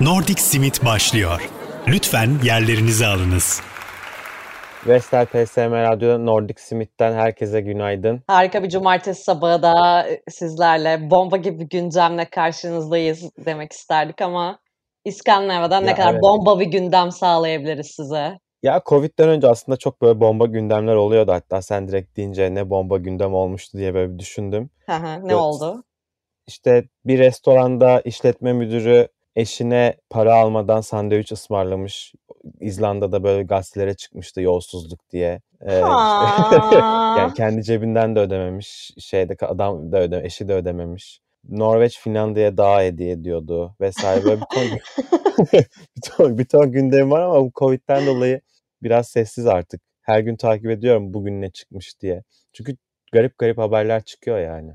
Nordic Simit başlıyor. Lütfen yerlerinizi alınız. Vestel PSM Radyo Nordic Smith'ten herkese günaydın. Harika bir cumartesi sabahı da sizlerle bomba gibi bir gündemle karşınızdayız demek isterdik ama İskandinavya'dan ne kadar evet. bomba bir gündem sağlayabiliriz size? Ya Covid'den önce aslında çok böyle bomba gündemler oluyordu. Hatta sen direkt deyince ne bomba gündem olmuştu diye böyle bir düşündüm. Hı hı, ne Evet. oldu? İşte bir restoranda işletme müdürü eşine para almadan sandviç ısmarlamış. İzlanda'da böyle gazetelere çıkmıştı yolsuzluk diye. Ee, işte- yani kendi cebinden de ödememiş. Şeyde adam da öde, eşi de ödememiş. Norveç Finlandiya'ya daha hediye ediyordu vesaire böyle bir ton, bir ton, bir ton gündem var ama bu Covid'den dolayı biraz sessiz artık. Her gün takip ediyorum bugün ne çıkmış diye. Çünkü garip garip haberler çıkıyor yani.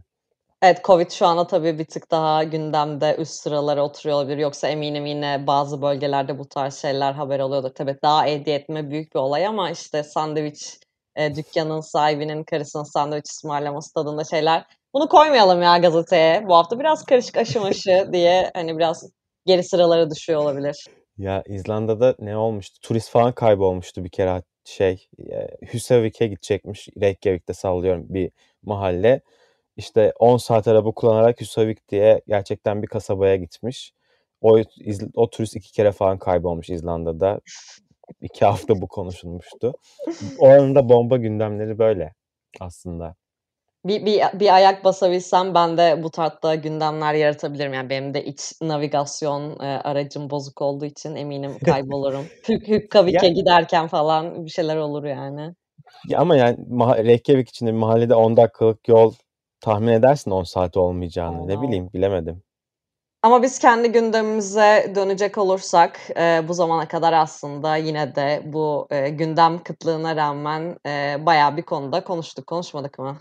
Evet Covid şu anda tabii bir tık daha gündemde üst sıralara oturuyor olabilir. Yoksa eminim yine bazı bölgelerde bu tarz şeyler haber oluyordu. Tabii daha hediye etme büyük bir olay ama işte sandviç e, dükkanın sahibinin karısına sandviç ısmarlaması tadında şeyler. Bunu koymayalım ya gazeteye. Bu hafta biraz karışık aşımaşı diye hani biraz geri sıralara düşüyor olabilir. Ya İzlanda'da ne olmuştu? Turist falan kaybolmuştu bir kere şey e, Husavik'e gidecekmiş. Reykjavik'te sallıyorum bir mahalle. İşte 10 saat araba kullanarak Husavik diye gerçekten bir kasabaya gitmiş. O, o turist iki kere falan kaybolmuş İzlanda'da. İki hafta bu konuşulmuştu. Oranın da bomba gündemleri böyle aslında. Bir, bir, bir ayak basabilsem ben de bu tarzda gündemler yaratabilirim. Yani benim de iç navigasyon e, aracım bozuk olduğu için eminim kaybolurum. Hük, Hükkavik'e Ya- giderken falan bir şeyler olur yani. Ya ama yani Reykjavik içinde mahallede 10 dakikalık yol tahmin edersin 10 saat olmayacağını. Ne Allah. bileyim bilemedim. Ama biz kendi gündemimize dönecek olursak e, bu zamana kadar aslında yine de bu e, gündem kıtlığına rağmen e, bayağı bir konuda konuştuk. Konuşmadık mı?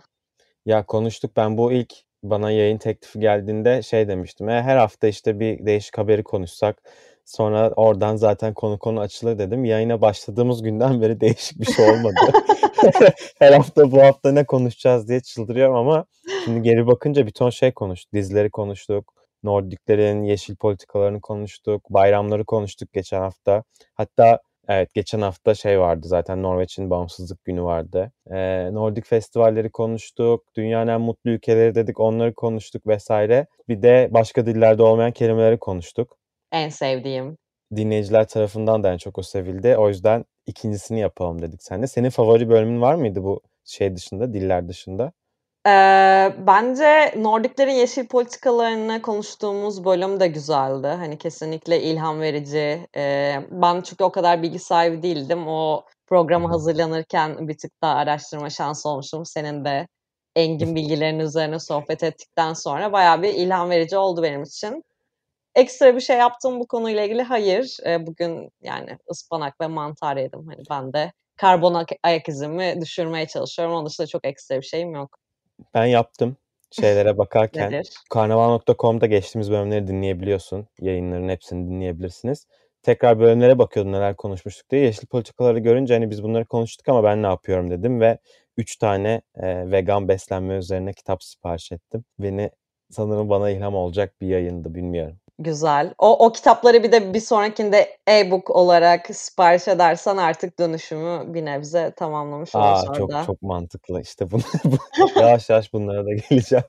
Ya konuştuk ben bu ilk bana yayın teklifi geldiğinde şey demiştim. E, her hafta işte bir değişik haberi konuşsak sonra oradan zaten konu konu açılır dedim. Yayına başladığımız günden beri değişik bir şey olmadı. her hafta bu hafta ne konuşacağız diye çıldırıyorum ama şimdi geri bakınca bir ton şey konuştuk. Dizileri konuştuk. Nordiklerin yeşil politikalarını konuştuk. Bayramları konuştuk geçen hafta. Hatta Evet geçen hafta şey vardı zaten Norveç'in bağımsızlık günü vardı. Ee, Nordik festivalleri konuştuk. Dünyanın en mutlu ülkeleri dedik onları konuştuk vesaire. Bir de başka dillerde olmayan kelimeleri konuştuk. En sevdiğim. Dinleyiciler tarafından da en çok o sevildi. O yüzden ikincisini yapalım dedik seninle. Senin favori bölümün var mıydı bu şey dışında, diller dışında? Eee, bence Nordiklerin yeşil politikalarını konuştuğumuz bölüm de güzeldi. Hani kesinlikle ilham verici. Eee, ben çünkü o kadar bilgi sahibi değildim. O hı. hazırlanırken bir tık daha araştırma şansı olmuşum. Senin de engin bilgilerin üzerine sohbet ettikten sonra bayağı bir ilham verici oldu benim için. Ekstra bir şey yaptım bu konuyla ilgili. Hayır. Eee, bugün yani ıspanak ve mantar yedim. Hani ben de karbon ak- ayak izimi düşürmeye çalışıyorum. Onun dışında çok ekstra bir şeyim yok. Ben yaptım şeylere bakarken. Karnaval.com'da geçtiğimiz bölümleri dinleyebiliyorsun. Yayınların hepsini dinleyebilirsiniz. Tekrar bölümlere bakıyordum neler konuşmuştuk diye. Yeşil politikaları görünce hani biz bunları konuştuk ama ben ne yapıyorum dedim ve 3 tane e, vegan beslenme üzerine kitap sipariş ettim. Beni sanırım bana ilham olacak bir yayındı bilmiyorum. Güzel. O, o kitapları bir de bir sonrakinde e-book olarak sipariş edersen artık dönüşümü bir nebze tamamlamış oluruz Aa çok orada. çok mantıklı. İşte bunu bu- yavaş yavaş bunlara da geleceğim.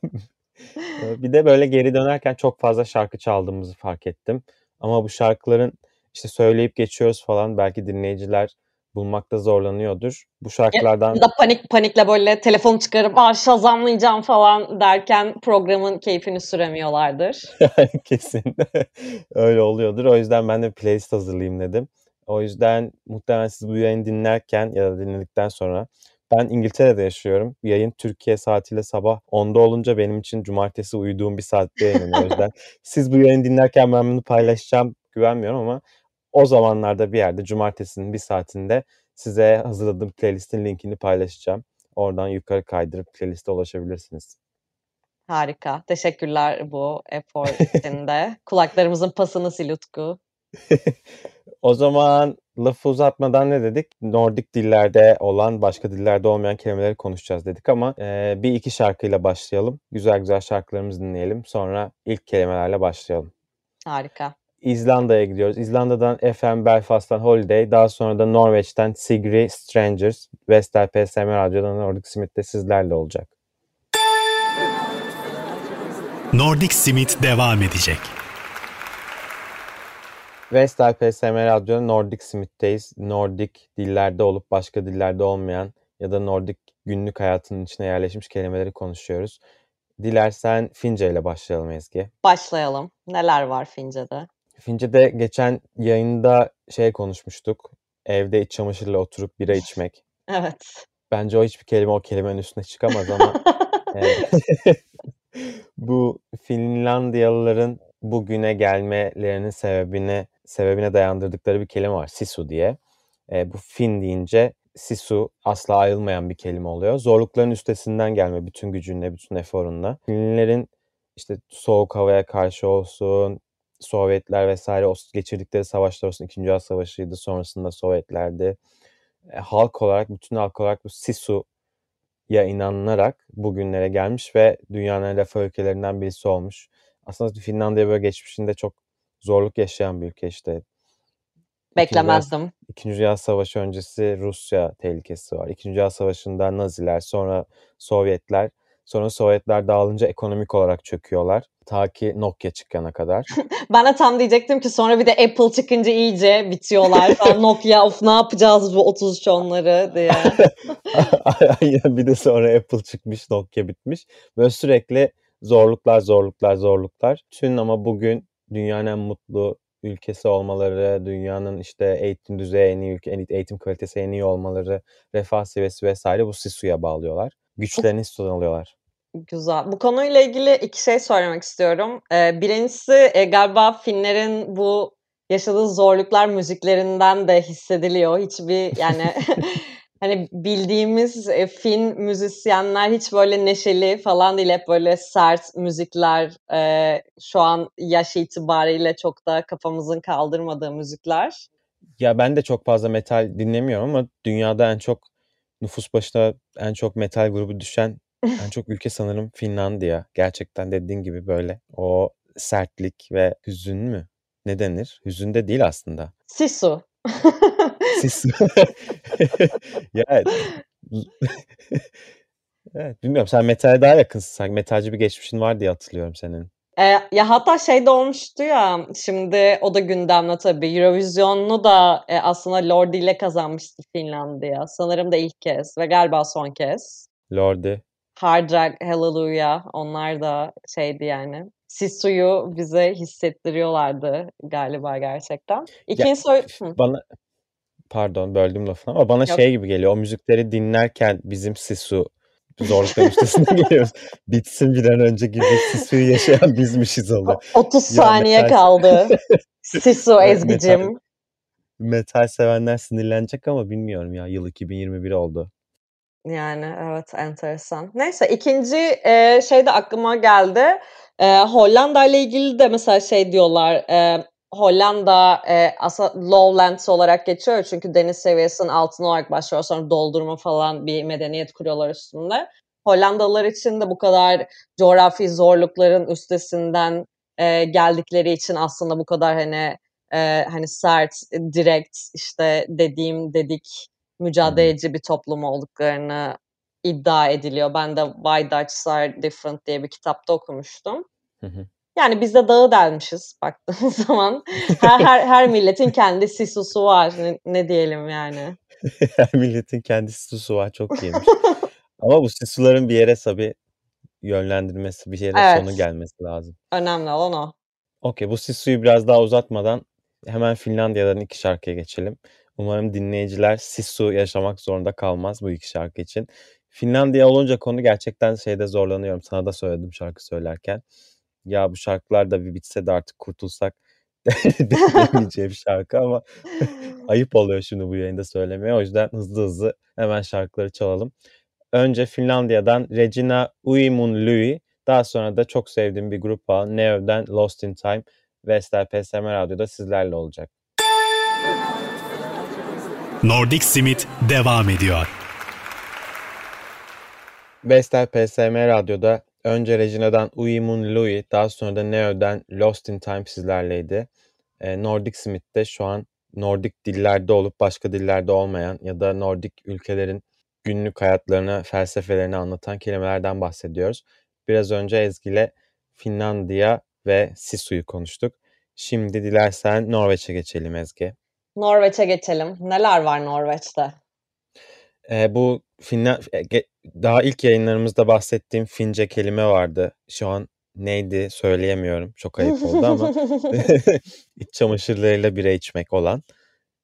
Ee, Bir de böyle geri dönerken çok fazla şarkı çaldığımızı fark ettim. Ama bu şarkıların işte söyleyip geçiyoruz falan belki dinleyiciler bulmakta zorlanıyordur. Bu şarkılardan ya da panik panikle böyle telefonu çıkarıp Aa, şazamlayacağım falan derken programın keyfini süremiyorlardır. kesin öyle oluyordur. O yüzden ben de playlist hazırlayayım dedim. O yüzden muhtemelen siz bu yayını dinlerken ya da dinledikten sonra ben İngiltere'de yaşıyorum. Yayın Türkiye saatiyle sabah 10'da olunca benim için cumartesi uyuduğum bir saatte yayınlanıyor. O yüzden siz bu yayını dinlerken ben bunu paylaşacağım güvenmiyorum ama o zamanlarda bir yerde cumartesinin bir saatinde size hazırladığım playlistin linkini paylaşacağım. Oradan yukarı kaydırıp playliste ulaşabilirsiniz. Harika. Teşekkürler bu efor için de. Kulaklarımızın pasını sil Utku. O zaman lafı uzatmadan ne dedik? Nordik dillerde olan, başka dillerde olmayan kelimeleri konuşacağız dedik ama e, bir iki şarkıyla başlayalım. Güzel güzel şarkılarımızı dinleyelim. Sonra ilk kelimelerle başlayalım. Harika. İzlanda'ya gidiyoruz. İzlanda'dan FM Belfast'tan Holiday, daha sonra da Norveç'ten Sigri Strangers, Vestel PSM Radyo'dan Nordic Smith'te sizlerle olacak. Nordic Smith devam edecek. Vestel PSM Radyo'da Nordic Smith'teyiz. Nordic dillerde olup başka dillerde olmayan ya da Nordic günlük hayatının içine yerleşmiş kelimeleri konuşuyoruz. Dilersen Fince ile başlayalım Ezgi. Başlayalım. Neler var Fince'de? Fince'de geçen yayında şey konuşmuştuk. Evde iç çamaşırla oturup bira içmek. Evet. Bence o hiçbir kelime o kelimenin üstüne çıkamaz ama bu Finlandiyalıların bugüne gelmelerinin sebebini sebebine dayandırdıkları bir kelime var. Sisu diye. E, bu Fin deyince Sisu asla ayrılmayan bir kelime oluyor. Zorlukların üstesinden gelme bütün gücünle, bütün eforunla. Finlilerin işte soğuk havaya karşı olsun, Sovyetler vesaire o geçirdikleri savaşlar olsun. İkinci Dünya Savaşı'ydı. Sonrasında Sovyetlerdi. E, halk olarak, bütün halk olarak bu Sisu'ya inanılarak bugünlere gelmiş ve dünyanın en refah ülkelerinden birisi olmuş. Aslında Finlandiya böyle geçmişinde çok zorluk yaşayan bir ülke işte. Beklemezdim. İkinci Dünya, İkinci Dünya Savaşı öncesi Rusya tehlikesi var. İkinci Dünya Savaşı'nda Naziler, sonra Sovyetler. Sonra Sovyetler dağılınca ekonomik olarak çöküyorlar. Ta ki Nokia çıkana kadar. de tam diyecektim ki sonra bir de Apple çıkınca iyice bitiyorlar. Nokia of ne yapacağız bu 33 onları diye. Aynen bir de sonra Apple çıkmış, Nokia bitmiş. Böyle sürekli zorluklar, zorluklar, zorluklar. Tüm ama bugün dünyanın en mutlu ülkesi olmaları, dünyanın işte eğitim düzeyi en iyi eğitim kalitesi en iyi olmaları, refah seviyesi vesaire bu Sisu'ya bağlıyorlar. Güçlerini Sisu'dan alıyorlar. Güzel. Bu konuyla ilgili iki şey söylemek istiyorum. Ee, birincisi e, galiba Finlerin bu yaşadığı zorluklar müziklerinden de hissediliyor. Hiçbir yani hani bildiğimiz e, Fin müzisyenler hiç böyle neşeli falan değil. Hep böyle sert müzikler. E, şu an yaş itibariyle çok da kafamızın kaldırmadığı müzikler. Ya ben de çok fazla metal dinlemiyorum ama dünyada en çok nüfus başına en çok metal grubu düşen en çok ülke sanırım Finlandiya. Gerçekten dediğin gibi böyle o sertlik ve hüzün mü? Ne denir? Hüzün de değil aslında. Sisu. Sisu. ya evet, bilmiyorum sen metale daha yakınsın. Sanki metalci bir geçmişin var diye hatırlıyorum senin. E, ya hatta şey de olmuştu ya şimdi o da gündemde tabii Eurovision'u da e, aslında Lordi ile kazanmıştı Finlandiya. Sanırım da ilk kez ve galiba son kez. Lordi. Hard Rock, Hallelujah onlar da şeydi yani. Sisu'yu bize hissettiriyorlardı galiba gerçekten. İkinci soru... Bana pardon böldüm lafını ama bana Yok. şey gibi geliyor. O müzikleri dinlerken bizim Sisu zorlukların üstesinden geliyoruz. Bitsin bir an önce gibi Sisu'yu yaşayan bizmişiz oluyor. 30 saniye metal... kaldı. Sisu Ezgi'cim. Metal, metal sevenler sinirlenecek ama bilmiyorum ya. Yıl 2021 oldu. Yani evet enteresan. Neyse ikinci e, şey de aklıma geldi. E, Hollanda ile ilgili de mesela şey diyorlar. E, Hollanda e, aslında lowlands olarak geçiyor çünkü deniz seviyesinin altına olarak başlıyor. Sonra doldurma falan bir medeniyet kuruyorlar üstünde. Hollandalılar için de bu kadar coğrafi zorlukların üstesinden e, geldikleri için aslında bu kadar hani e, hani sert, direkt işte dediğim dedik mücadeleci bir toplum olduklarını iddia ediliyor. Ben de Why Dutch Are Different diye bir kitapta okumuştum. Hı hı. Yani biz de dağı delmişiz baktığımız zaman. Her, her, her milletin kendi sisusu var. Ne, ne diyelim yani. her milletin kendi sisusu var. Çok iyiymiş. Ama bu sisuların bir yere tabii yönlendirmesi, bir yere evet. sonu gelmesi lazım. Önemli olan o. Okey bu sisuyu biraz daha uzatmadan hemen Finlandiya'dan iki şarkıya geçelim. Umarım dinleyiciler Sisu yaşamak zorunda kalmaz bu iki şarkı için. Finlandiya olunca konu gerçekten şeyde zorlanıyorum. Sana da söyledim şarkı söylerken. Ya bu şarkılar da bir bitse de artık kurtulsak demeyeceğim şarkı ama ayıp oluyor şimdi bu yayında söylemeye. O yüzden hızlı hızlı hemen şarkıları çalalım. Önce Finlandiya'dan Regina Uimun Lui, daha sonra da çok sevdiğim bir grup var. Neo'dan Lost in Time, Vestel PSM Radyo'da sizlerle olacak. Nordic Simit devam ediyor. Vestel PSM Radyo'da önce Regina'dan Uimun Louis, daha sonra da Neo'dan Lost in Time sizlerleydi. E, Nordic Smith de şu an Nordik dillerde olup başka dillerde olmayan ya da Nordik ülkelerin günlük hayatlarını, felsefelerini anlatan kelimelerden bahsediyoruz. Biraz önce Ezgi Finlandiya ve Sisu'yu konuştuk. Şimdi dilersen Norveç'e geçelim Ezgi. Norveç'e geçelim. Neler var Norveç'te? Ee, bu Finland daha ilk yayınlarımızda bahsettiğim Fince kelime vardı. Şu an neydi söyleyemiyorum. Çok ayıp oldu ama iç çamaşırlarıyla bira içmek olan.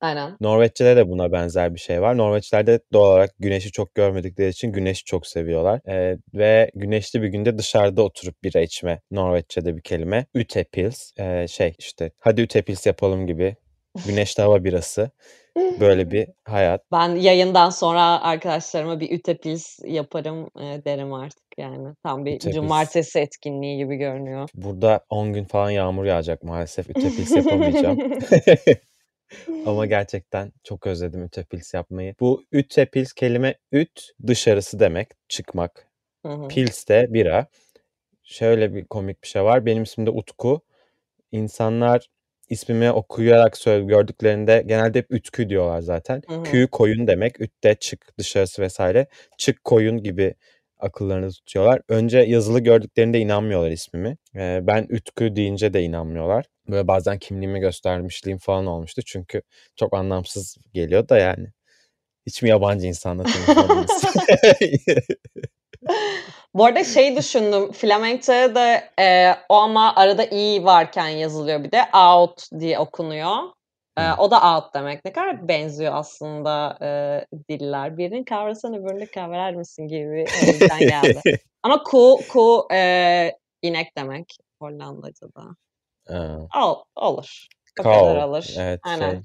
Aynen. Norveççe'de de buna benzer bir şey var. Norveçlerde doğal olarak güneşi çok görmedikleri için güneşi çok seviyorlar. Ee, ve güneşli bir günde dışarıda oturup bira içme Norveççe'de bir kelime. Ütepils. Ee, şey işte hadi ütepils yapalım gibi. Güneşli hava birası. Böyle bir hayat. Ben yayından sonra arkadaşlarıma bir ütepils yaparım e, derim artık yani. Tam bir ütepils. cumartesi etkinliği gibi görünüyor. Burada 10 gün falan yağmur yağacak maalesef. Ütepils yapamayacağım. Ama gerçekten çok özledim ütepils yapmayı. Bu ütepils kelime üt dışarısı demek. Çıkmak. Hı hı. Pils de bira. Şöyle bir komik bir şey var. Benim ismim de Utku. İnsanlar ismimi okuyarak söyle gördüklerinde genelde hep ütkü diyorlar zaten. Hı hı. Kü koyun demek. Üt de çık dışarısı vesaire. Çık koyun gibi akıllarını tutuyorlar. Önce yazılı gördüklerinde inanmıyorlar ismimi. Ee, ben Ütkü deyince de inanmıyorlar. Böyle bazen kimliğimi göstermişliğim falan olmuştu. Çünkü çok anlamsız geliyor da yani. Hiç mi yabancı insanla tanışmadınız? Bu arada şey düşündüm. Flamenco'ya da e, o ama arada i varken yazılıyor bir de. Out diye okunuyor. E, o da out demek. Ne kadar benziyor aslında e, diller. Birinin kavrasan öbürünü kavrar mısın gibi geldi. ama ku, ku e, inek demek Hollandaca'da. Al, olur. O Cow. kadar olur. Evet. Aynen. Şey,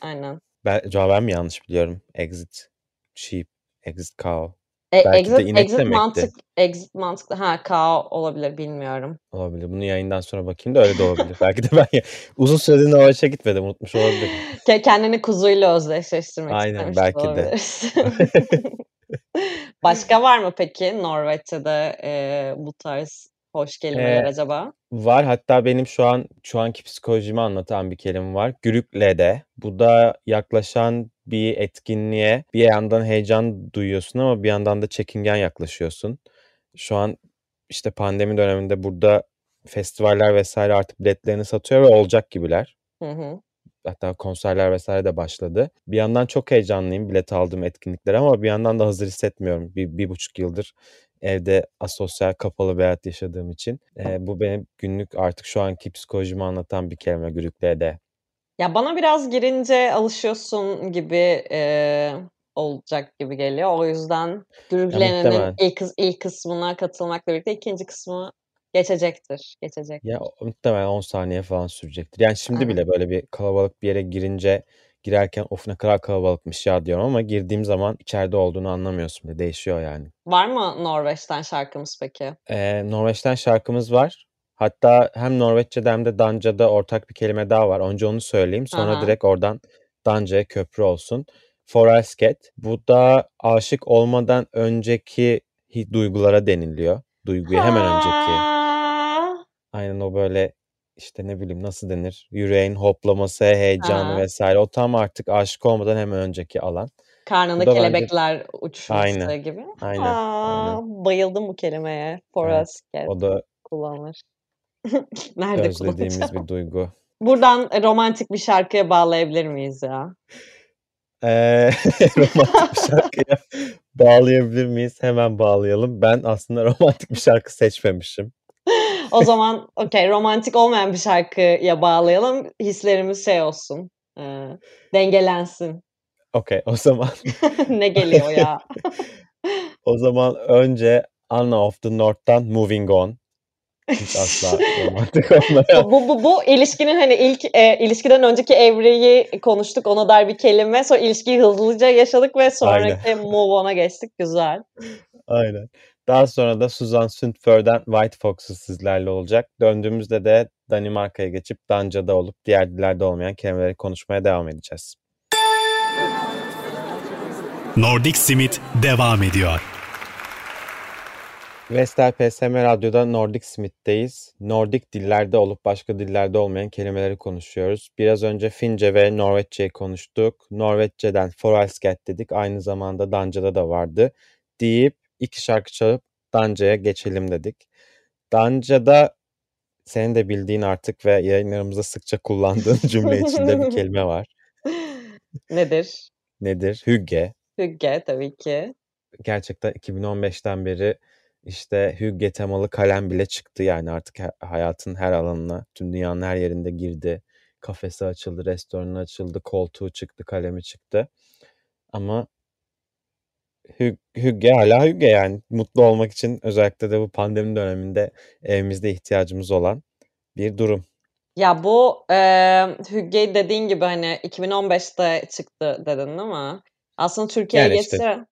Aynen. ben, acaba ben mi yanlış biliyorum? Exit sheep, exit cow. E, Belki de exit, inek exit mantık, exit mantıklı. Ha, cow olabilir bilmiyorum. Olabilir. Bunu yayından sonra bakayım da öyle de olabilir. Belki de ben uzun süredir Norveç'e gitmedim. Unutmuş olabilirim. Ke- Kendini kuzuyla özdeşleştirmek Aynen, istemiş belki de. Başka var mı peki Norveççe'de e, bu tarz hoş kelimeler Ee, acaba? Var hatta benim şu an şu anki psikolojimi anlatan bir kelime var. Gürüklede. Bu da yaklaşan bir etkinliğe bir yandan heyecan duyuyorsun ama bir yandan da çekingen yaklaşıyorsun. Şu an işte pandemi döneminde burada festivaller vesaire artık biletlerini satıyor ve olacak gibiler. Hı hı. Hatta konserler vesaire de başladı. Bir yandan çok heyecanlıyım bilet aldığım etkinliklere ama bir yandan da hazır hissetmiyorum. Bir, bir buçuk yıldır evde asosyal kapalı bir hayat yaşadığım için. Ee, bu benim günlük artık şu anki psikolojimi anlatan bir kelime gürüklede. Ya bana biraz girince alışıyorsun gibi e, olacak gibi geliyor. O yüzden Ya Gürgülen'in muhtemelen. ilk, kıs- ilk kısmına katılmakla birlikte ikinci kısmı geçecektir. Geçecek. Ya o- muhtemelen 10 saniye falan sürecektir. Yani şimdi Aynen. bile böyle bir kalabalık bir yere girince girerken of ne kadar kalabalıkmış ya diyorum ama girdiğim zaman içeride olduğunu anlamıyorsun bile. Değişiyor yani. Var mı Norveç'ten şarkımız peki? Ee, Norveç'ten şarkımız var. Hatta hem Norveççe'de hem de Danca'da ortak bir kelime daha var. Önce onu söyleyeyim. Sonra Aha. direkt oradan Danca'ya köprü olsun. Forelsket. Bu da aşık olmadan önceki duygulara deniliyor. Duyguya hemen önceki. Aynen o böyle işte ne bileyim nasıl denir? Yüreğin hoplaması, heyecanı Ha. vesaire. O tam artık aşık olmadan hemen önceki alan. Karnında da bence kelebekler uçması aynen. gibi. Aynen. Aa, Aynen. bayıldım bu kelimeye. Evet. Forelsket O da kullanılır. Nerede özlediğimiz bir duygu. Buradan romantik bir şarkıya bağlayabilir miyiz ya? Romantik bir şarkıya bağlayabilir miyiz? Hemen bağlayalım. Ben aslında romantik bir şarkı seçmemişim. O zaman okey romantik olmayan bir şarkıya bağlayalım. Hislerimiz şey olsun. e, dengelensin. Okey, o zaman ne geliyor ya? o zaman önce Anna of the North'tan Moving On. Hiç asla romantik olmayan. bu, bu, bu ilişkinin hani ilk e, ilişkiden önceki evreyi konuştuk. Ona dair bir kelime. Sonra ilişkiyi hızlıca yaşadık ve Aynen. sonraki move on'a geçtik. Güzel. Aynen. Daha sonra da Susan Sundför'den White Fox'u sizlerle olacak. Döndüğümüzde de Danimarka'ya geçip Danca'da olup diğer dillerde olmayan kelimeleri konuşmaya devam edeceğiz. Nordic Simit devam ediyor. Vestel PSM Radyo'da Nordic Smith'teyiz. Nordik dillerde olup başka dillerde olmayan kelimeleri konuşuyoruz. Biraz önce Fince ve Norveççe'yi konuştuk. Norveççeden Foralsket dedik. Aynı zamanda Danca'da da vardı. Deyip iki şarkı çalıp Danca'ya geçelim dedik. Danca'da senin de bildiğin artık ve yayınlarımızda sıkça kullandığın cümle içinde bir kelime var. Nedir? Nedir? Hügge. Hügge tabii ki. Gerçekten 2015'ten beri işte Hügge temalı kalem bile çıktı yani artık hayatın her alanına, tüm dünyanın her yerinde girdi. Kafesi açıldı, restoranı açıldı, koltuğu çıktı, kalemi çıktı. Ama Hügge hala Hügge yani mutlu olmak için özellikle de bu pandemi döneminde evimizde ihtiyacımız olan bir durum. Ya bu eee Hügge dediğin gibi hani 2015'te çıktı dedin değil mi? Aslında Türkiye'ye Yani işte.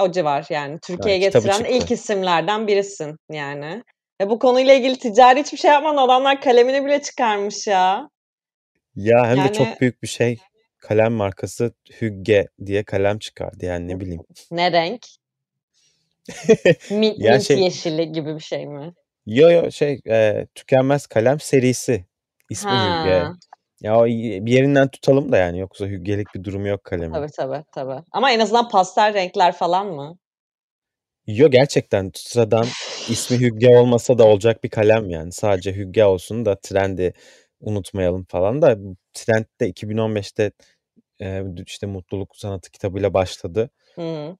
O civar yani Türkiye'ye Evet, getiren ilk isimlerden birisin yani. Ve bu konuyla ilgili ticari hiçbir şey yapmadan adamlar kalemini bile çıkarmış ya. Ya hem de Yani çok büyük bir şey. Kalem markası Hügge diye kalem çıkardı yani ne bileyim. ne renk? Mint, Ya mint şey yeşili gibi bir şey mi? yo yo şey e, tükenmez kalem serisi. İsmi Hügge. Ya bir yerinden tutalım da yani yoksa hüggelik bir durumu yok kalemin. Tabii tabii tabii. Ama en azından pastel renkler falan mı? Yo gerçekten sıradan ismi Hügge olmasa da olacak bir kalem yani. Sadece Hügge olsun da trendi unutmayalım falan da trend de 2015'te e, işte mutluluk sanatı kitabıyla başladı. Hı.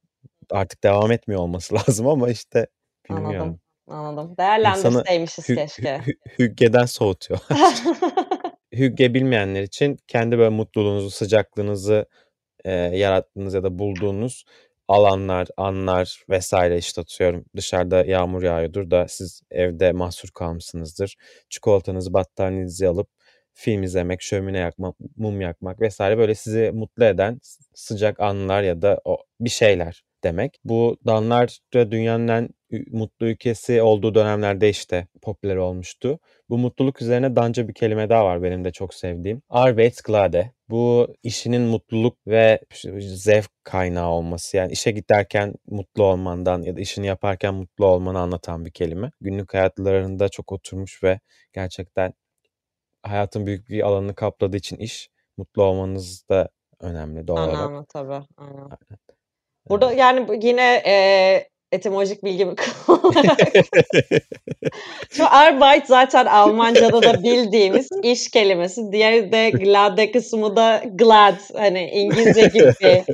Artık devam etmiyor olması lazım ama işte Anladım. bilmiyorum. Anladım. İnsanı Değerlendirseymişiz hü, hü, keşke. hü, Hügge'den soğutuyorlar. Hügge bilmeyenler için kendi böyle mutluluğunuzu, sıcaklığınızı e, yarattığınız ya da bulduğunuz alanlar, anlar vesaire işte atıyorum dışarıda yağmur yağıyordur da siz evde mahsur kalmışsınızdır. Çikolatanızı, battaniyenizi alıp film izlemek, şömine yakmak, mum yakmak vesaire böyle sizi mutlu eden sıcak anlar ya da o bir şeyler demek. Bu danlar da dünyanın en mutlu ülkesi olduğu dönemlerde işte popüler olmuştu. Bu mutluluk üzerine danca bir kelime daha var benim de çok sevdiğim. Arbeitsglade. Bu işinin mutluluk ve zevk kaynağı olması. Yani işe giderken mutlu olmandan ya da işini yaparken mutlu olmanı anlatan bir kelime. Günlük hayatlarında çok oturmuş ve gerçekten hayatın büyük bir alanını kapladığı için iş mutlu olmanız da önemli doğal olarak. Önemli tabii. Aynen. Burada yani bu yine e, etimolojik bilgimi kullanarak Şu Arbeit zaten Almanca'da da bildiğimiz iş kelimesi. Diğeri de glade kısmı da glad. Hani İngilizce gibi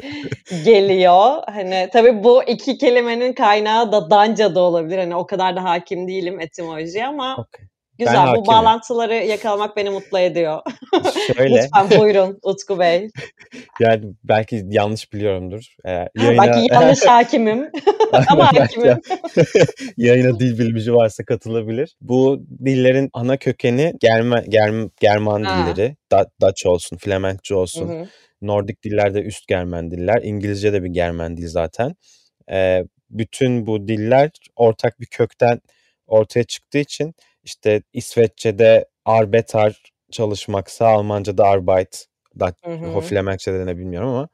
geliyor. Hani tabii bu iki kelimenin kaynağı da Danca'da olabilir. Hani o kadar da hakim değilim etimolojiye ama Okay. Güzel. Ben Bu hakimim. bağlantıları yakalamak beni mutlu ediyor. Şöyle. Lütfen buyurun Utku Bey. Yani belki yanlış biliyorumdur. Eğer Ha, yayına belki yanlış hakimim ama hakimim. yayına dil bilmici varsa katılabilir. Bu dillerin ana kökeni Germe, Germ, German Ha. dilleri. Da- Dutch olsun, Flemenkçe Hı olsun. hı. Nordik dillerde üst Germen diller. İngilizce de bir Germen dil zaten. Ee, bütün bu diller ortak bir kökten ortaya çıktığı için işte İsveççe'de arbetar çalışmaksa Almanca'da Arbeit, hı. o Flemenkçe'de ne bilmiyorum ama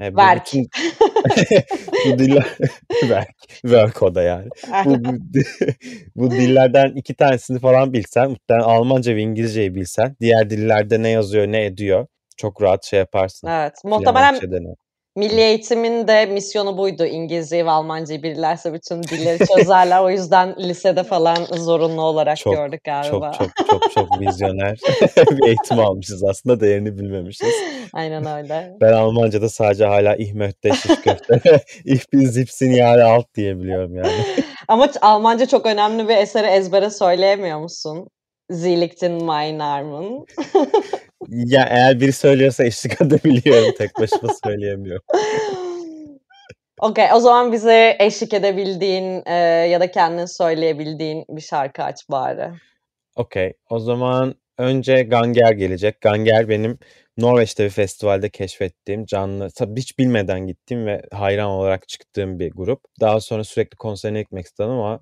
e, bu Werk. bütün bu diller work, work o da yani. Bu, bu, bu dillerden iki tanesini falan bilsen, muhtemelen Almanca ve İngilizceyi bilsen, diğer dillerde ne yazıyor, ne ediyor çok rahat şey yaparsın. Evet. Muhtemelen? Milli eğitimin de misyonu buydu. İngilizceyi ve Almancayı bilirlerse bütün dilleri çözerler. O yüzden lisede falan zorunlu olarak Çok gördük çok galiba. çok çok çok vizyoner bir eğitim almışız aslında değerini bilmemişiz. Aynen öyle. Ben Almanca'da sadece hala ich möchte şiş köfte, ich bin siebzehn Jahre alt diyebiliyorum yani. Ama Almanca çok önemli bir eseri ezbere söyleyemiyor musun? Sie liegt in meinen Armen. Ya eğer biri söylüyorsa eşlik edebiliyorum. Tek başıma söyleyemiyorum. Okey, o zaman bize eşlik edebildiğin e, ya da kendin söyleyebildiğin bir şarkı aç bari. Okey. O zaman önce Ganger gelecek. Ganger benim Norveç'te bir festivalde keşfettiğim canlı, tabii hiç bilmeden gittiğim ve hayran olarak çıktığım bir grup. Daha sonra sürekli konserine gitmek istedim ama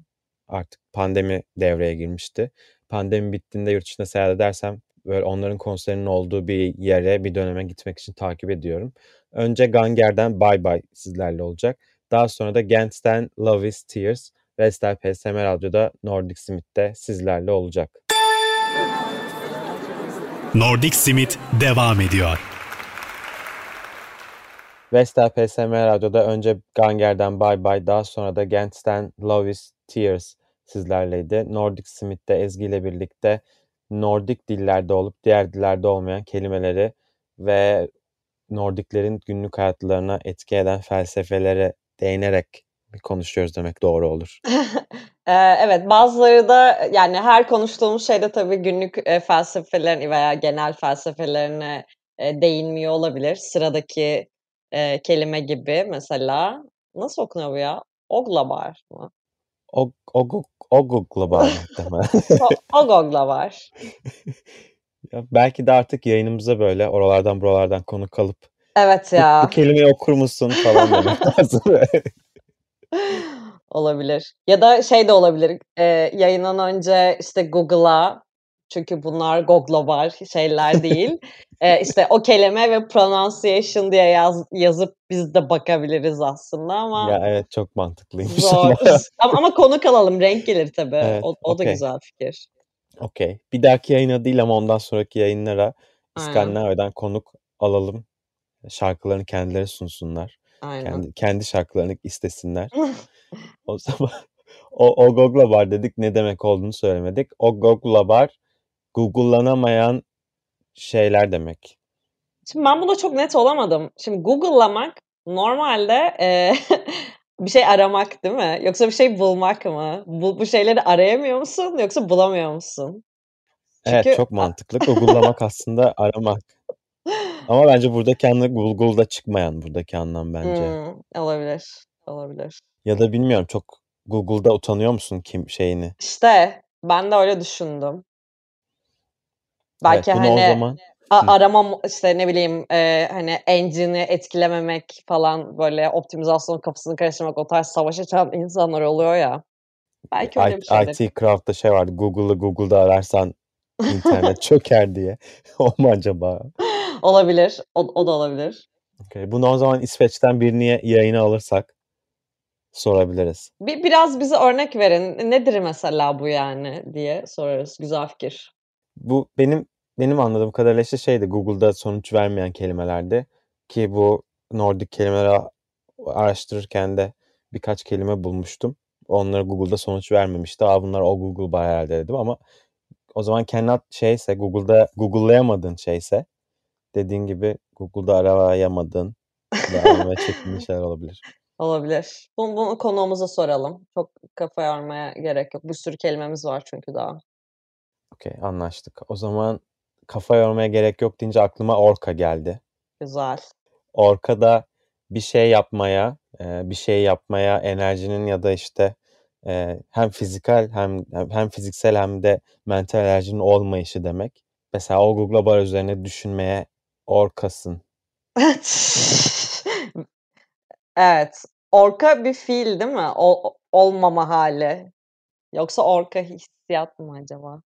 artık pandemi devreye girmişti. Pandemi bittiğinde yurt dışına seyahat edersem böyle onların konserinin olduğu bir yere bir döneme gitmek için takip ediyorum. Önce Ganger'den Bye Bye sizlerle olacak. Daha sonra da Gens'ten Love is Tears Vestel PSM Radyo'da Nordic Smith'te sizlerle olacak. Nordic Smith devam ediyor. Vestel PSM Radyo'da önce Ganger'den Bye Bye daha sonra da Gent'ten Love is Tears sizlerleydi. Nordic Smith'te Ezgi ile birlikte Nordik dillerde olup diğer dillerde olmayan kelimeleri ve Nordiklerin günlük hayatlarına etki eden felsefelere değinerek konuşuyoruz demek doğru olur. evet bazıları da yani her konuştuğumuz şeyde tabii günlük e, felsefelerin veya genel felsefelerine e, değinmiyor olabilir. Sıradaki e, kelime gibi mesela nasıl okunuyor bu ya? Oglabar mı? Og, og, ogoglabar muhtemelen. Ogoglabar. ya belki de artık yayınımıza böyle oralardan buralardan konu kalıp Evet ya. Bu, bu kelimeyi okur musun falan demek lazım. olabilir. Ya da şey de olabilir. E, yayından önce işte Google'a çünkü bunlar Google'a şeyler değil. e, işte o kelime ve pronunciation diye yaz, yazıp biz de bakabiliriz aslında ama Ya evet çok mantıklıymış zor. ama, ama konu kalalım. Renk gelir tabii. Evet, o, o da okey. güzel fikir. Okey. Bir dahaki yayına değil ama ondan sonraki yayınlara. İskandinavya'dan konuk alalım. Şarkılarını kendileri sunsunlar. Aynen. Kendi, kendi şarkılarını istesinler. o zaman o, o Google Bar dedik ne demek olduğunu söylemedik. O Google Bar Google'lanamayan şeyler demek. Şimdi ben buna çok net olamadım. Şimdi Google'lamak normalde e, bir şey aramak değil mi? Yoksa bir şey bulmak mı? Bu, bu şeyleri arayamıyor musun yoksa bulamıyor musun? Evet Çünkü- çok mantıklı. Google'lamak aslında aramak. Ama bence buradaki anlam Google'da çıkmayan buradaki anlam bence. Hmm, olabilir. Olabilir. Ya da bilmiyorum çok Google'da utanıyor musun kim şeyini? İşte ben de öyle düşündüm. Belki evet, hani o zaman a- arama işte ne bileyim e, hani engine'i etkilememek falan böyle optimizasyon kapısını karıştırmak o tarz savaş açan insanlar oluyor ya. Belki öyle bir şeydir. IT Craft'ta şey vardı. Google'ı Google'da ararsan internet çöker diye. o mu acaba? olabilir. O, o da olabilir. Okay. Bunu o zaman İsveç'ten birini yayına alırsak sorabiliriz. Bir, biraz bize örnek verin. Nedir mesela bu yani diye sorarız. Güzel fikir. Bu benim benim anladığım kadarıyla işte şeydi Google'da sonuç vermeyen kelimelerdi. Ki bu Nordik kelimeleri araştırırken de birkaç kelime bulmuştum. Onları Google'da sonuç vermemişti. Aa bunlar o Google Bar dedim ama o zaman cannot şeyse Google'da Google'layamadığın şeyse dediğin gibi Google'da arayamadığın aramaya çekindiğin şeyler olabilir. Olabilir. Bunu, bunu konuğumuza soralım. Çok kafa yormaya gerek yok. Bir sürü kelimemiz var çünkü daha. Okey anlaştık. O zaman kafa yormaya gerek yok deyince aklıma orka geldi. Güzel. Orkada bir şey yapmaya, e, bir şey yapmaya enerjinin ya da işte e, hem fizikal hem hem fiziksel hem de mental enerjinin olmayışı demek. Mesela o Google Bar üzerine düşünmeye orkasın. evet. Orka bir fiil değil mi? O, olmama hali. Yoksa orka hissiyat mı acaba?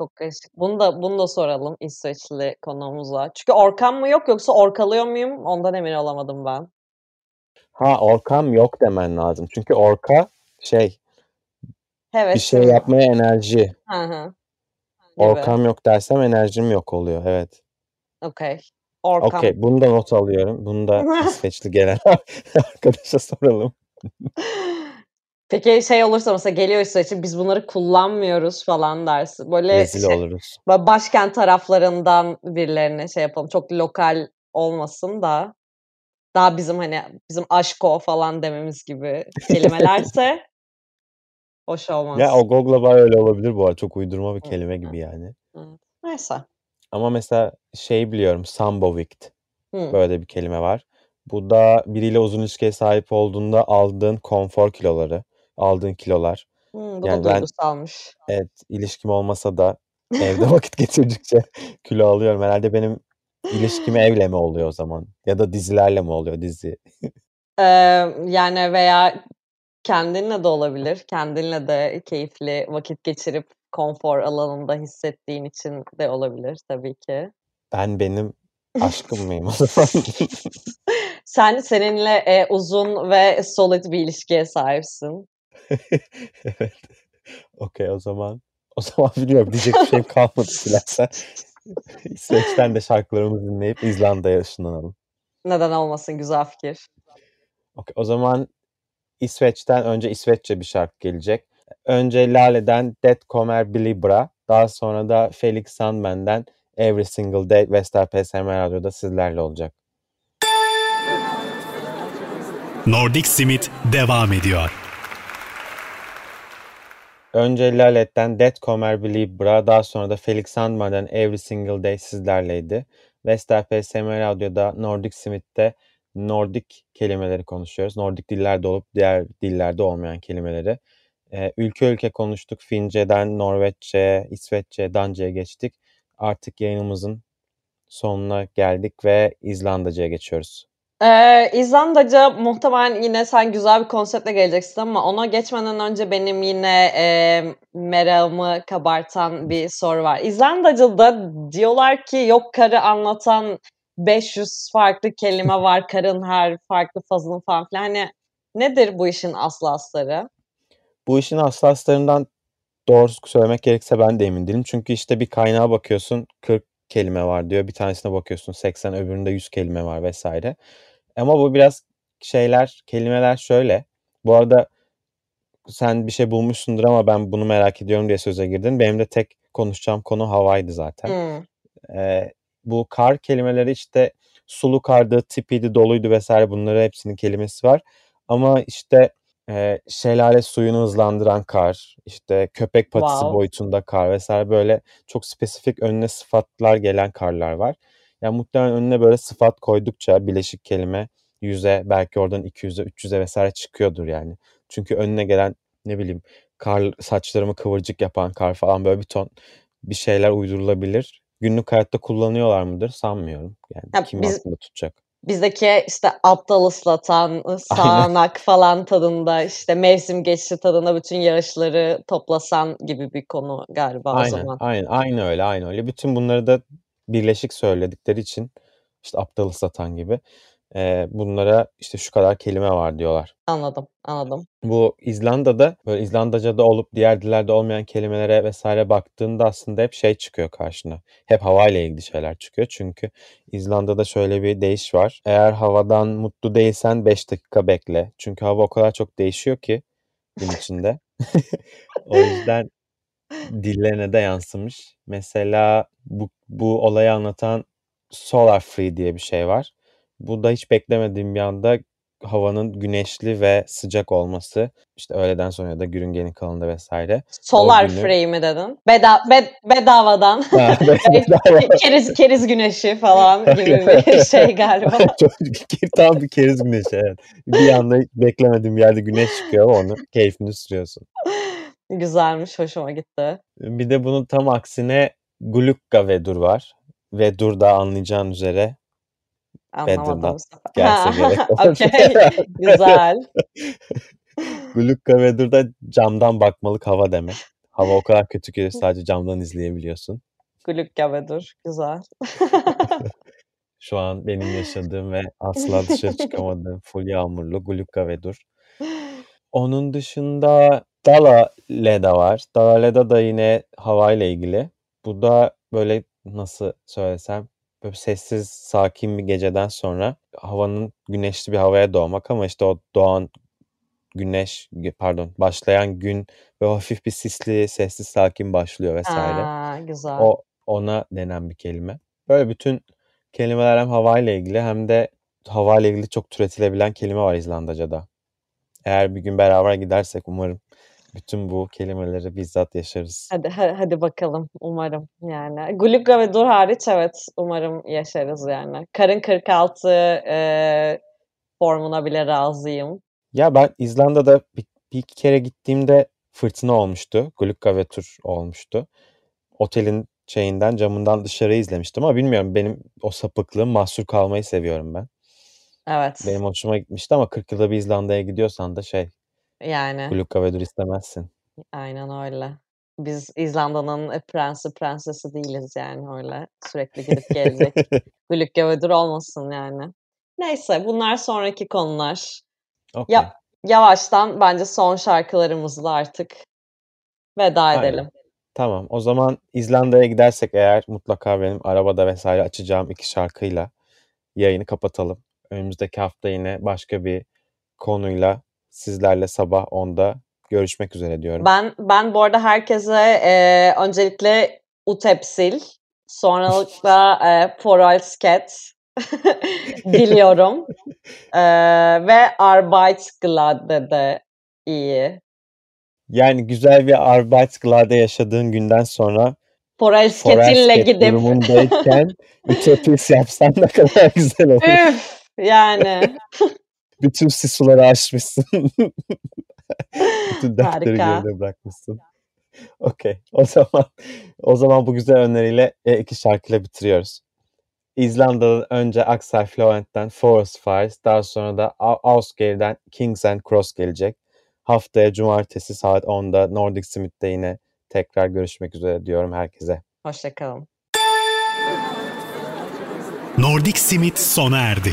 Çok karışık. Bunu da bunu da soralım İsveçli konuğumuza. Çünkü orkam mı yok yoksa orkalıyor muyum? Ondan emin olamadım ben. Ha orkam yok demen lazım. Çünkü orka şey Evet. bir şey yapmaya enerji. Hı hı. Orkam yok dersem enerjim yok oluyor. Evet. Okey. Orkam. Okey. Bunu da not alıyorum. Bunu da İsveçli gelen arkadaşa soralım. Peki şey olursa mesela geliyor İsveç'e biz bunları kullanmıyoruz falan dersin. Böyle Rezil şey, oluruz. böyle başkent taraflarından birilerine şey yapalım. Çok lokal olmasın da daha bizim hani bizim aşko falan dememiz gibi kelimelerse hoş olmaz. Ya o Google Bar öyle olabilir bu arada. Çok uydurma bir kelime gibi yani. Neyse. Ama mesela şey biliyorum. Sambovikt. Hı. Böyle bir kelime var. Bu da biriyle uzun ilişkiye sahip olduğunda aldığın konfor kiloları. Aldığın kilolar. Hı, bu Yani da ben- duygusalmış. Evet ilişkim olmasa da evde vakit geçirdikçe kilo alıyorum. Herhalde benim ilişkim evle mi oluyor o zaman? Ya da dizilerle mi oluyor dizi? Ee, yani veya kendinle de olabilir. Kendinle de keyifli vakit geçirip konfor alanında hissettiğin için de olabilir tabii ki. Ben benim aşkım mıyım o zaman? Sen seninle e, uzun ve solid bir ilişkiye sahipsin. Evet. Okay, o zaman o zaman bilmiyorum diyecek bir şeyim kalmadı dilersen. İsveç'ten de şarkılarımızı dinleyip İzlanda'ya ışınlanalım. Neden olmasın? Güzel fikir. Okay, o zaman İsveç'ten önce İsveççe bir şarkı gelecek. Önce Lale'den Det kommer bli bra. Daha sonra da Felix Sandman'den Every Single Day Vestel PSM Radyo'da sizlerle olacak. Nordic Simit devam ediyor. Önce Lalet'ten Dead Comer Believe Bra, daha sonra da Felix Sandman'dan Every Single Day sizlerleydi. Vestel PSM Radyo'da Nordic Smith'te Nordik kelimeleri konuşuyoruz. Nordik dillerde olup diğer dillerde olmayan kelimeleri. Ee, ülke ülke konuştuk. Fince'den Norveççe, İsveççe, Dance'ye geçtik. Artık yayınımızın sonuna geldik ve İzlandaca'ya geçiyoruz. Eee, İzlandaca muhtemelen yine sen güzel bir konseptle geleceksin ama ona geçmeden önce benim yine, eee, merakımı kabartan bir soru var. İzlandaca'da diyorlar ki yok karı anlatan 500 farklı kelime var, karın her farklı fazının falan filan. Hani nedir bu işin aslı astarı? Bu işin aslı astarından doğrusu söylemek gerekirse ben de emin değilim. Çünkü işte bir kaynağa bakıyorsun 40 kelime var diyor. Bir tanesine bakıyorsun 80 öbüründe 100 kelime var vesaire. Ama bu biraz şeyler, kelimeler şöyle. Bu arada sen bir şey bulmuşsundur ama ben bunu merak ediyorum diye söze girdin. Benim de tek konuşacağım konu havaydı zaten. Hımm. Ee, bu kar kelimeleri işte sulu kardı, tipiydi, doluydu vesaire bunları hepsinin kelimesi var. Ama işte e, şelale suyunu hızlandıran kar, işte köpek patisi Wow. boyutunda kar vesaire böyle çok spesifik önüne sıfatlar gelen karlar var. Yani muhtemelen önüne böyle sıfat koydukça bileşik kelime 100'e belki oradan 200'e 300'e vesaire çıkıyordur yani. Çünkü önüne gelen ne bileyim kar saçlarımı kıvırcık yapan kar falan böyle bir ton bir şeyler uydurulabilir. Günlük hayatta kullanıyorlar mıdır sanmıyorum. Yani Ya kim biz aklında tutacak? bizdeki işte aptal ıslatan, ı Aynen. sağanak falan tadında, işte mevsim geçişi tadında bütün yağışları toplasan gibi bir konu galiba o Aynen, zaman. aynen, aynı öyle, aynı öyle. Bütün bunları da birleşik söyledikleri için işte aptal ıslatan gibi e, bunlara işte şu kadar kelime var diyorlar. Anladım, anladım. Bu İzlanda'da böyle İzlandaca'da olup diğer dillerde olmayan kelimelere vesaire baktığında aslında hep şey çıkıyor karşına. Hep havayla ilgili şeyler çıkıyor. Çünkü İzlanda'da şöyle bir deyiş var. Eğer havadan mutlu değilsen 5 dakika bekle. Çünkü hava o kadar çok değişiyor ki gün içinde. o yüzden dillerine de yansımış. Mesela bu, bu olayı anlatan Solar Free diye bir şey var. Bu da hiç beklemediğim bir anda havanın güneşli ve sıcak olması. İşte öğleden sonra da günün geri kalanında vesaire. Solar günü free mi dedin? Beda bed bedavadan Ha, Böyle bedava. ke keriz keriz güneşi falan gibi bir şey galiba. Çok tam bir keriz güneşi evet. Bir anda beklemediğim bir yerde güneş çıkıyor onu keyfini sürüyorsun. Güzelmiş, hoşuma gitti. Bir de bunun tam aksine Glukka Vedur var. Vedur da anlayacağın üzere Anlamadım gelse gerek. okay, güzel. Glukka Vedur da camdan bakmalık hava demek. Hava o kadar kötü ki sadece camdan izleyebiliyorsun. Glukka Vedur, güzel. Şu an benim yaşadığım ve asla dışarı çıkamadığım full yağmurlu Glukka Vedur. Onun dışında Dalaleda var. Dalaleda da yine havayla ilgili. Bu da böyle nasıl söylesem böyle sessiz, sakin bir geceden sonra havanın güneşli bir havaya doğmak ama işte o doğan güneş pardon başlayan gün ve hafif bir sisli, sessiz, sakin başlıyor vesaire. A, güzel. O ona denen bir kelime. Böyle bütün kelimeler hem havayla ilgili hem de havayla ilgili çok türetilebilen kelime var İzlandaca'da. Eğer bir gün beraber gidersek umarım bütün bu kelimeleri bizzat yaşarız. Hadi ha hadi bakalım umarım yani. Glukka Vedur hariç evet umarım yaşarız yani. Karın 46 eee, formuna bile razıyım. Ya ben İzlanda'da bir, bir iki kere gittiğimde fırtına olmuştu. Glukka Vetur olmuştu. Otelin şeyinden camından dışarı izlemiştim ama bilmiyorum benim o sapıklığım mahsur kalmayı seviyorum ben. Evet. Benim hoşuma gitmişti ama 40 yılda bir İzlanda'ya gidiyorsan da şey Yani. Glukka Vedur istemezsin. Aynen öyle. Biz İzlanda'nın e, prensi prensesi değiliz yani öyle sürekli gidip gelecek Vedur olmasın yani. Neyse bunlar sonraki konular. Okay. Ya yavaştan bence son şarkılarımızla artık veda Aynen. edelim. Tamam. O zaman İzlanda'ya gidersek eğer mutlaka benim arabada vesaire açacağım iki şarkıyla yayını kapatalım. Önümüzdeki hafta yine başka bir konuyla sizlerle sabah 10'da görüşmek üzere diyorum. Ben ben bu arada herkese e, öncelikle Utepsil, sonralıkla e, Foralsket diliyorum. E, ve Arbeitsglade de iyi. Yani güzel bir Arbeitsglade yaşadığın günden sonra Foralsket'inle Forelsket gidip durumundayken Ütopis yapsan ne kadar güzel olur. üf yani Bütün sisuları aşmışsın. Bütün dertleri geride bırakmışsın. Okey. O zaman o zaman bu güzel öneriyle e, iki şarkıyla bitiriyoruz. İzlanda'dan önce Axel Florent'ten Forest Fires, daha sonra da Au- Ausgare'den Kings and Cross gelecek. Haftaya cumartesi saat 10'da Nordic Smith'te yine tekrar görüşmek üzere diyorum herkese. hoşçakalın. Nordic Simit sona erdi.